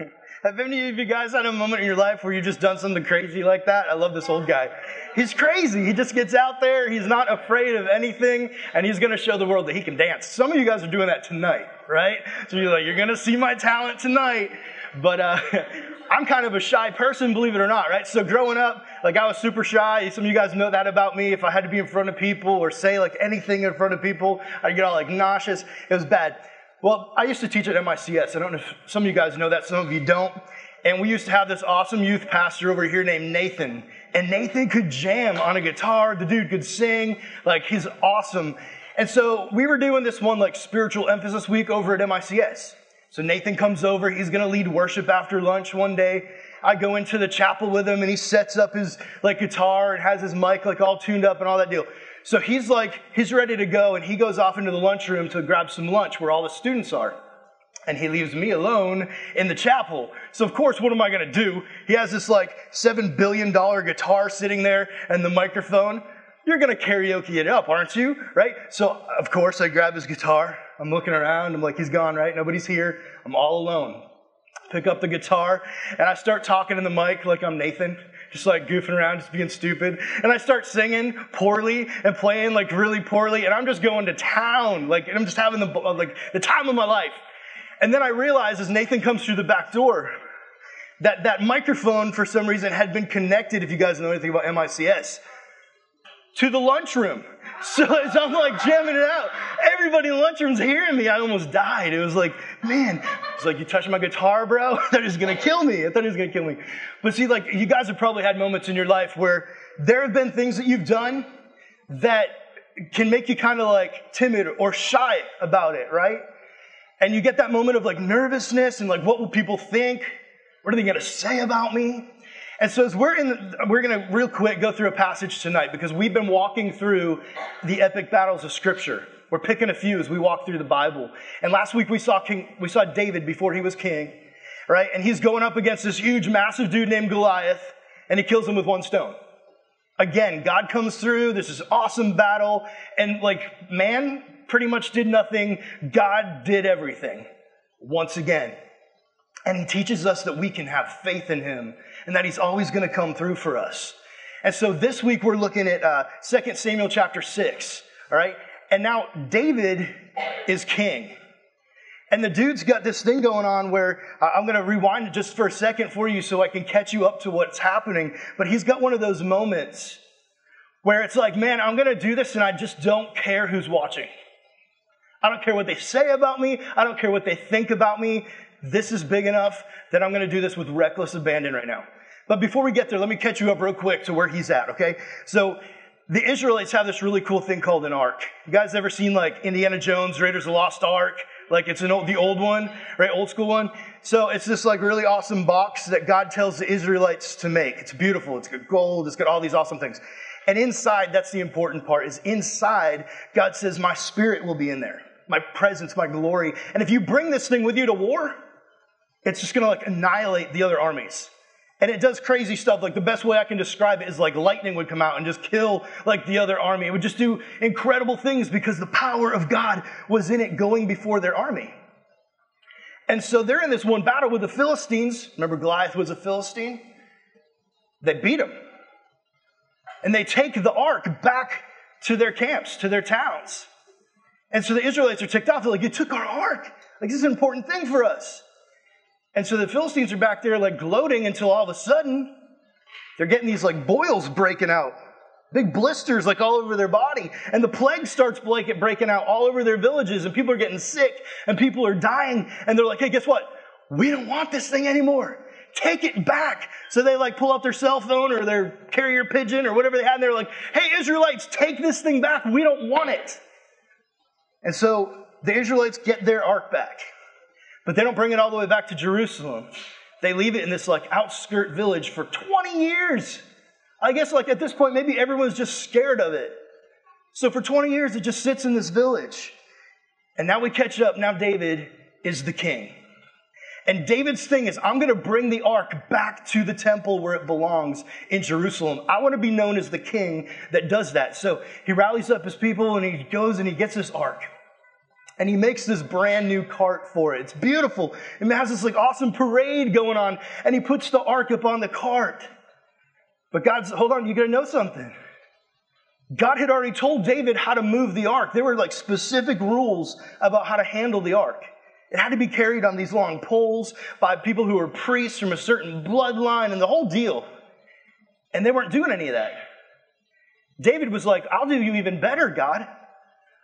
Have any of you guys had a moment in your life where you just done something crazy like that? I love this old guy. He's crazy. He just gets out there. He's not afraid of anything, and he's going to show the world that he can dance. Some of you guys are doing that tonight, right? So you're like, you're going to see my talent tonight. But uh, I'm kind of a shy person, believe it or not, right? So growing up, like I was super shy. Some of you guys know that about me. If I had to be in front of people or say like anything in front of people, I'd get all like nauseous. It was bad. Well, I used to teach at MICS. I don't know if some of you guys know that, some of you don't. And we used to have this awesome youth pastor over here named Nathan. And Nathan could jam on a guitar. The dude could sing. Like, he's awesome. And so we were doing this one, like, spiritual emphasis week over at MICS. So Nathan comes over. He's going to lead worship after lunch one day. I go into the chapel with him and he sets up his, like, guitar and has his mic, like, all tuned up and all that deal. So he's like, he's ready to go, and he goes off into the lunchroom to grab some lunch where all the students are. And he leaves me alone in the chapel. So of course, what am I gonna do? He has this like seven billion dollar guitar sitting there and the microphone. You're gonna karaoke it up, aren't you? Right? So of course, I grab his guitar. I'm looking around. I'm like, he's gone, right? Nobody's here. I'm all alone. Pick up the guitar and I start talking in the mic like I'm Nathan just like goofing around, just being stupid. And I start singing poorly and playing like really poorly, and I'm just going to town, like, and I'm just having the uh, like the time of my life. And then I realize as Nathan comes through the back door, that that microphone for some reason had been connected. If you guys know anything about MICS, to the lunchroom. So as I'm like jamming it out, everybody in the lunchroom's hearing me. I almost died. It was like, man, it's like, you touched my guitar, bro? He was gonna kill me. I thought he was gonna kill me. But see, like, you guys have probably had moments in your life where there have been things that you've done that can make you kind of like timid or shy about it, right? And you get that moment of like nervousness and like, what will people think? What are they gonna say about me? And so as we're in, we're going to real quick go through a passage tonight because we've been walking through the epic battles of Scripture. We're picking a few as we walk through the Bible. And last week we saw King, we saw David before he was king, right? And he's going up against this huge, massive dude named Goliath, and he kills him with one stone. Again, God comes through. This is awesome battle, and like man pretty much did nothing. God did everything once again. And he teaches us that we can have faith in him and that he's always going to come through for us. And so this week we're looking at uh, 2 Samuel chapter 6, all right? And now David is king. And the dude's got this thing going on where uh, I'm going to rewind it just for a second for you so I can catch you up to what's happening. But he's got one of those moments where it's like, man, I'm going to do this and I just don't care who's watching. I don't care what they say about me. I don't care what they think about me this is big enough that I'm going to do this with reckless abandon right now. But before we get there, let me catch you up real quick to where he's at, okay? So the Israelites have this really cool thing called an ark. You guys ever seen like Indiana Jones, Raiders of the Lost Ark? Like it's an old, the old one, right? Old school one. So it's this like really awesome box that God tells the Israelites to make. It's beautiful. It's got gold. It's got all these awesome things. And inside, that's the important part, is inside, God says, my spirit will be in there. My presence, my glory. And if you bring this thing with you to war, it's just going to like annihilate the other armies. And it does crazy stuff. Like the best way I can describe it is like lightning would come out and just kill like the other army. It would just do incredible things because the power of God was in it going before their army. And so they're in this one battle with the Philistines. Remember, Goliath was a Philistine? They beat him. And they take the ark back to their camps, to their towns. And so the Israelites are ticked off. They're like, You took our ark. Like, this is an important thing for us. And so the Philistines are back there like gloating until all of a sudden they're getting these like boils breaking out. Big blisters like all over their body. And the plague starts breaking out all over their villages and people are getting sick and people are dying. And they're like, hey, guess what? We don't want this thing anymore. Take it back. So they like pull out their cell phone or their carrier pigeon or whatever they had and they're like, hey, Israelites, take this thing back. We don't want it. And so the Israelites get their ark back. But they don't bring it all the way back to Jerusalem. They leave it in this like outskirt village for 20 years. I guess like at this point, maybe everyone's just scared of it. So for 20 years, it just sits in this village. And now we catch up. Now David is the king. And David's thing is, I'm going to bring the ark back to the temple where it belongs in Jerusalem. I want to be known as the king that does that. So he rallies up his people and he goes and he gets this ark. And he makes this brand new cart for it. It's beautiful. It has this like awesome parade going on, and he puts the ark up on the cart. But God's, hold on, you gotta know something. God had already told David how to move the ark. There were like specific rules about how to handle the ark. It had to be carried on these long poles by people who were priests from a certain bloodline and the whole deal. And they weren't doing any of that. David was like, I'll do you even better, God.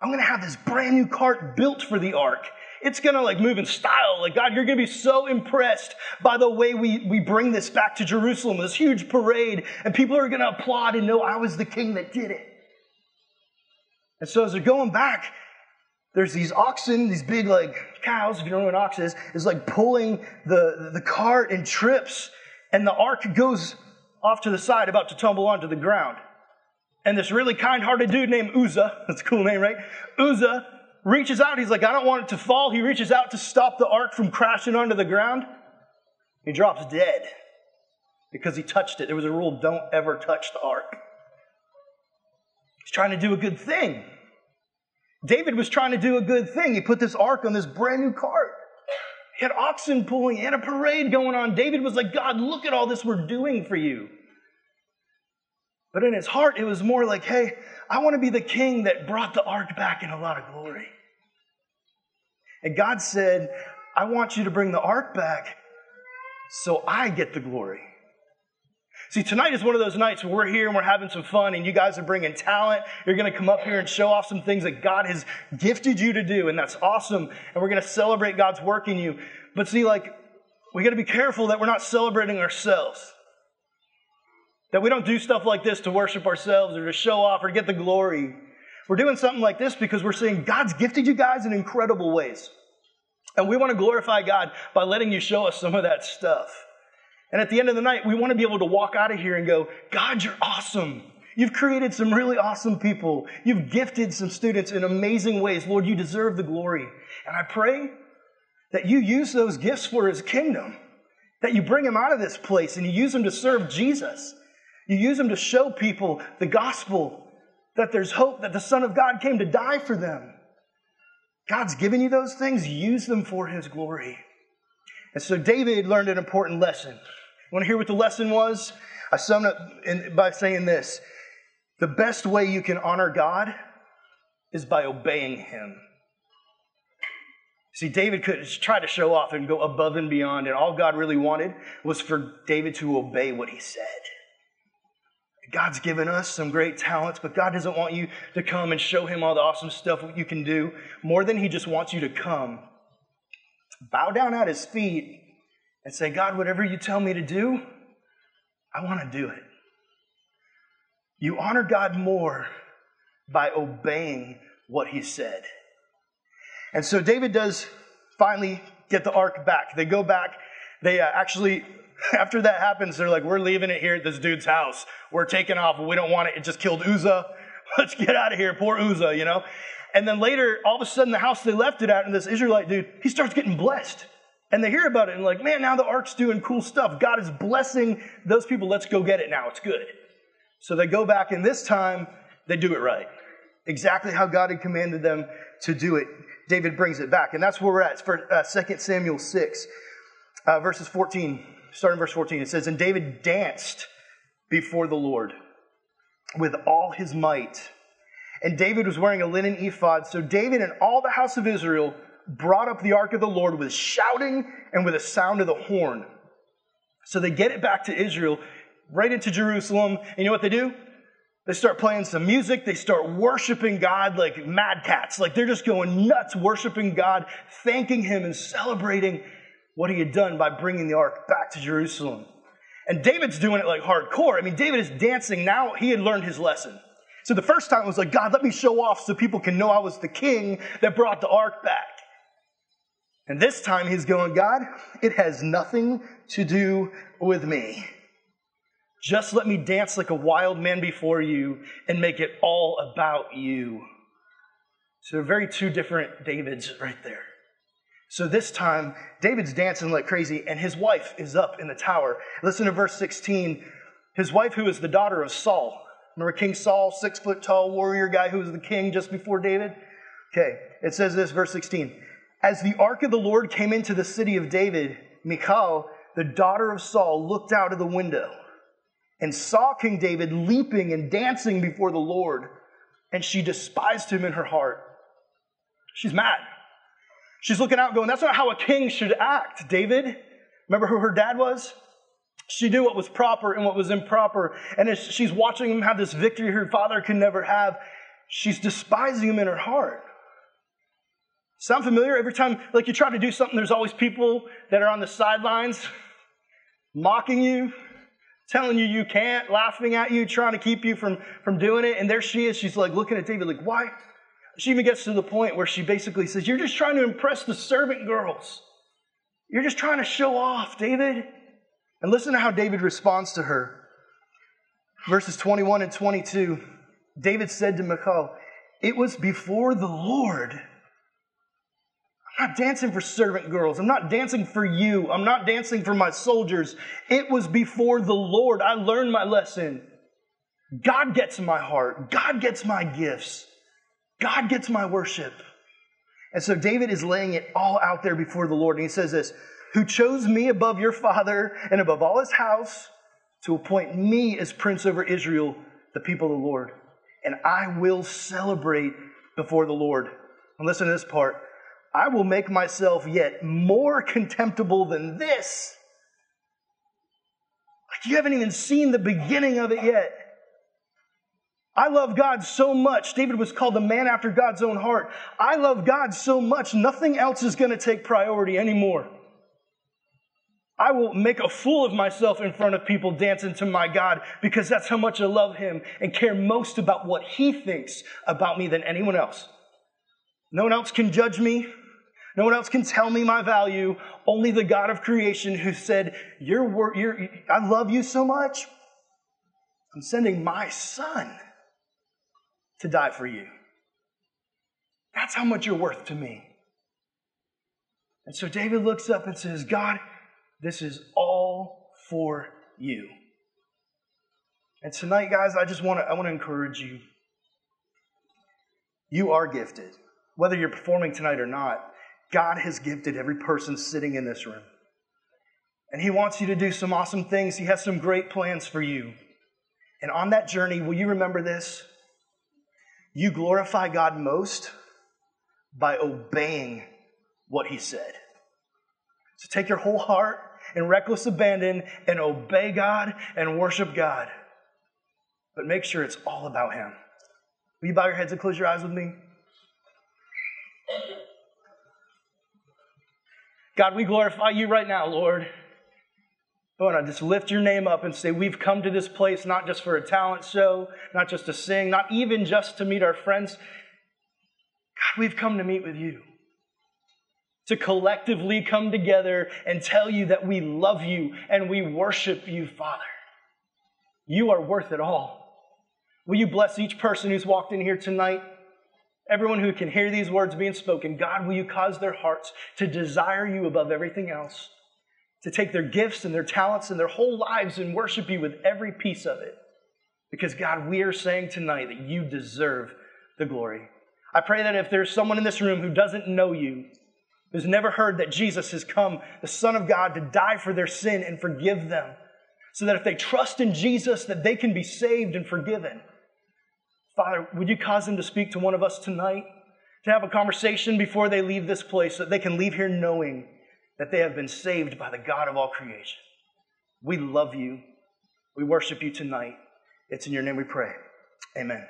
I'm going to have this brand new cart built for the ark. It's going to like move in style. Like, God, you're going to be so impressed by the way we, we bring this back to Jerusalem, this huge parade, and people are going to applaud and know I was the king that did it. And so as they're going back, there's these oxen, these big like cows, if you don't know what an ox is, is like pulling the, the cart and trips, and the ark goes off to the side, about to tumble onto the ground. And this really kind hearted dude named Uzzah, that's a cool name, right? Uzzah reaches out. He's like, I don't want it to fall. He reaches out to stop the ark from crashing onto the ground. He drops dead because he touched it. There was a rule don't ever touch the ark. He's trying to do a good thing. David was trying to do a good thing. He put this ark on this brand new cart. He had oxen pulling, he had a parade going on. David was like, God, look at all this we're doing for you. But in his heart, it was more like, hey, I want to be the king that brought the ark back in a lot of glory. And God said, I want you to bring the ark back so I get the glory. See, tonight is one of those nights where we're here and we're having some fun, and you guys are bringing talent. You're going to come up here and show off some things that God has gifted you to do, and that's awesome. And we're going to celebrate God's work in you. But see, like, we got to be careful that we're not celebrating ourselves. That we don't do stuff like this to worship ourselves or to show off or get the glory. We're doing something like this because we're saying God's gifted you guys in incredible ways. And we want to glorify God by letting you show us some of that stuff. And at the end of the night, we want to be able to walk out of here and go, God, you're awesome. You've created some really awesome people. You've gifted some students in amazing ways. Lord, you deserve the glory. And I pray that you use those gifts for his kingdom, that you bring them out of this place and you use them to serve Jesus. You use them to show people the gospel, that there's hope, that the Son of God came to die for them. God's given you those things, use them for his glory. And so David learned an important lesson. You Want to hear what the lesson was? I sum up by saying this The best way you can honor God is by obeying Him. See, David could try to show off and go above and beyond, and all God really wanted was for David to obey what He said. God's given us some great talents, but God doesn't want you to come and show Him all the awesome stuff you can do more than He just wants you to come. Bow down at His feet and say, God, whatever you tell me to do, I want to do it. You honor God more by obeying what he said. And so David does finally get the ark back. They go back. They uh, actually, after that happens, they're like, we're leaving it here at this dude's house. We're taking off. We don't want it. It just killed Uzzah. Let's get out of here. Poor Uzzah, you know? And then later, all of a sudden, the house they left it at, and this Israelite dude, he starts getting blessed. And they hear about it and like, man, now the ark's doing cool stuff. God is blessing those people. Let's go get it now. It's good. So they go back, and this time they do it right. Exactly how God had commanded them to do it. David brings it back. And that's where we're at. It's for uh, 2 Samuel 6, uh, verses 14, starting verse 14. It says, And David danced before the Lord with all his might. And David was wearing a linen ephod. So David and all the house of Israel brought up the ark of the Lord with shouting and with a sound of the horn. So they get it back to Israel, right into Jerusalem. And you know what they do? They start playing some music. They start worshiping God like mad cats. Like they're just going nuts, worshiping God, thanking Him, and celebrating what He had done by bringing the ark back to Jerusalem. And David's doing it like hardcore. I mean, David is dancing now. He had learned his lesson. So the first time it was like, God, let me show off so people can know I was the king that brought the ark back. And this time he's going, God, it has nothing to do with me. Just let me dance like a wild man before you and make it all about you. So, very two different Davids right there. So, this time, David's dancing like crazy, and his wife is up in the tower. Listen to verse 16. His wife, who is the daughter of Saul. Remember King Saul, six foot tall warrior guy who was the king just before David? Okay, it says this, verse 16. As the ark of the Lord came into the city of David, Michal, the daughter of Saul, looked out of the window and saw King David leaping and dancing before the Lord, and she despised him in her heart. She's mad. She's looking out, going, That's not how a king should act, David. Remember who her dad was? She knew what was proper and what was improper. And as she's watching him have this victory her father could never have, she's despising him in her heart. Sound familiar? Every time, like you try to do something, there's always people that are on the sidelines mocking you, telling you you can't, laughing at you, trying to keep you from, from doing it. And there she is. She's like looking at David, like, why? She even gets to the point where she basically says, You're just trying to impress the servant girls. You're just trying to show off, David. And listen to how David responds to her. Verses 21 and 22. David said to Michal, It was before the Lord I'm not dancing for servant girls. I'm not dancing for you. I'm not dancing for my soldiers. It was before the Lord. I learned my lesson. God gets my heart. God gets my gifts. God gets my worship. And so David is laying it all out there before the Lord. And he says this Who chose me above your father and above all his house to appoint me as prince over Israel, the people of the Lord. And I will celebrate before the Lord. And listen to this part. I will make myself yet more contemptible than this. Like you haven't even seen the beginning of it yet. I love God so much. David was called the man after God's own heart. I love God so much, nothing else is going to take priority anymore. I will make a fool of myself in front of people dancing to my God because that's how much I love Him and care most about what He thinks about me than anyone else. No one else can judge me. No one else can tell me my value. Only the God of creation who said, you're, you're, I love you so much. I'm sending my son to die for you. That's how much you're worth to me. And so David looks up and says, God, this is all for you. And tonight, guys, I just want to I want to encourage you. You are gifted whether you're performing tonight or not, God has gifted every person sitting in this room. And He wants you to do some awesome things. He has some great plans for you. And on that journey, will you remember this? You glorify God most by obeying what He said. So take your whole heart in reckless abandon and obey God and worship God. But make sure it's all about Him. Will you bow your heads and close your eyes with me? God, we glorify you right now, Lord. Lord, I just lift your name up and say, We've come to this place not just for a talent show, not just to sing, not even just to meet our friends. God, we've come to meet with you. To collectively come together and tell you that we love you and we worship you, Father. You are worth it all. Will you bless each person who's walked in here tonight? Everyone who can hear these words being spoken, God, will you cause their hearts to desire you above everything else, to take their gifts and their talents and their whole lives and worship you with every piece of it? Because, God, we are saying tonight that you deserve the glory. I pray that if there's someone in this room who doesn't know you, who's never heard that Jesus has come, the Son of God, to die for their sin and forgive them, so that if they trust in Jesus, that they can be saved and forgiven. Father, would you cause them to speak to one of us tonight? To have a conversation before they leave this place so that they can leave here knowing that they have been saved by the God of all creation. We love you. We worship you tonight. It's in your name we pray. Amen.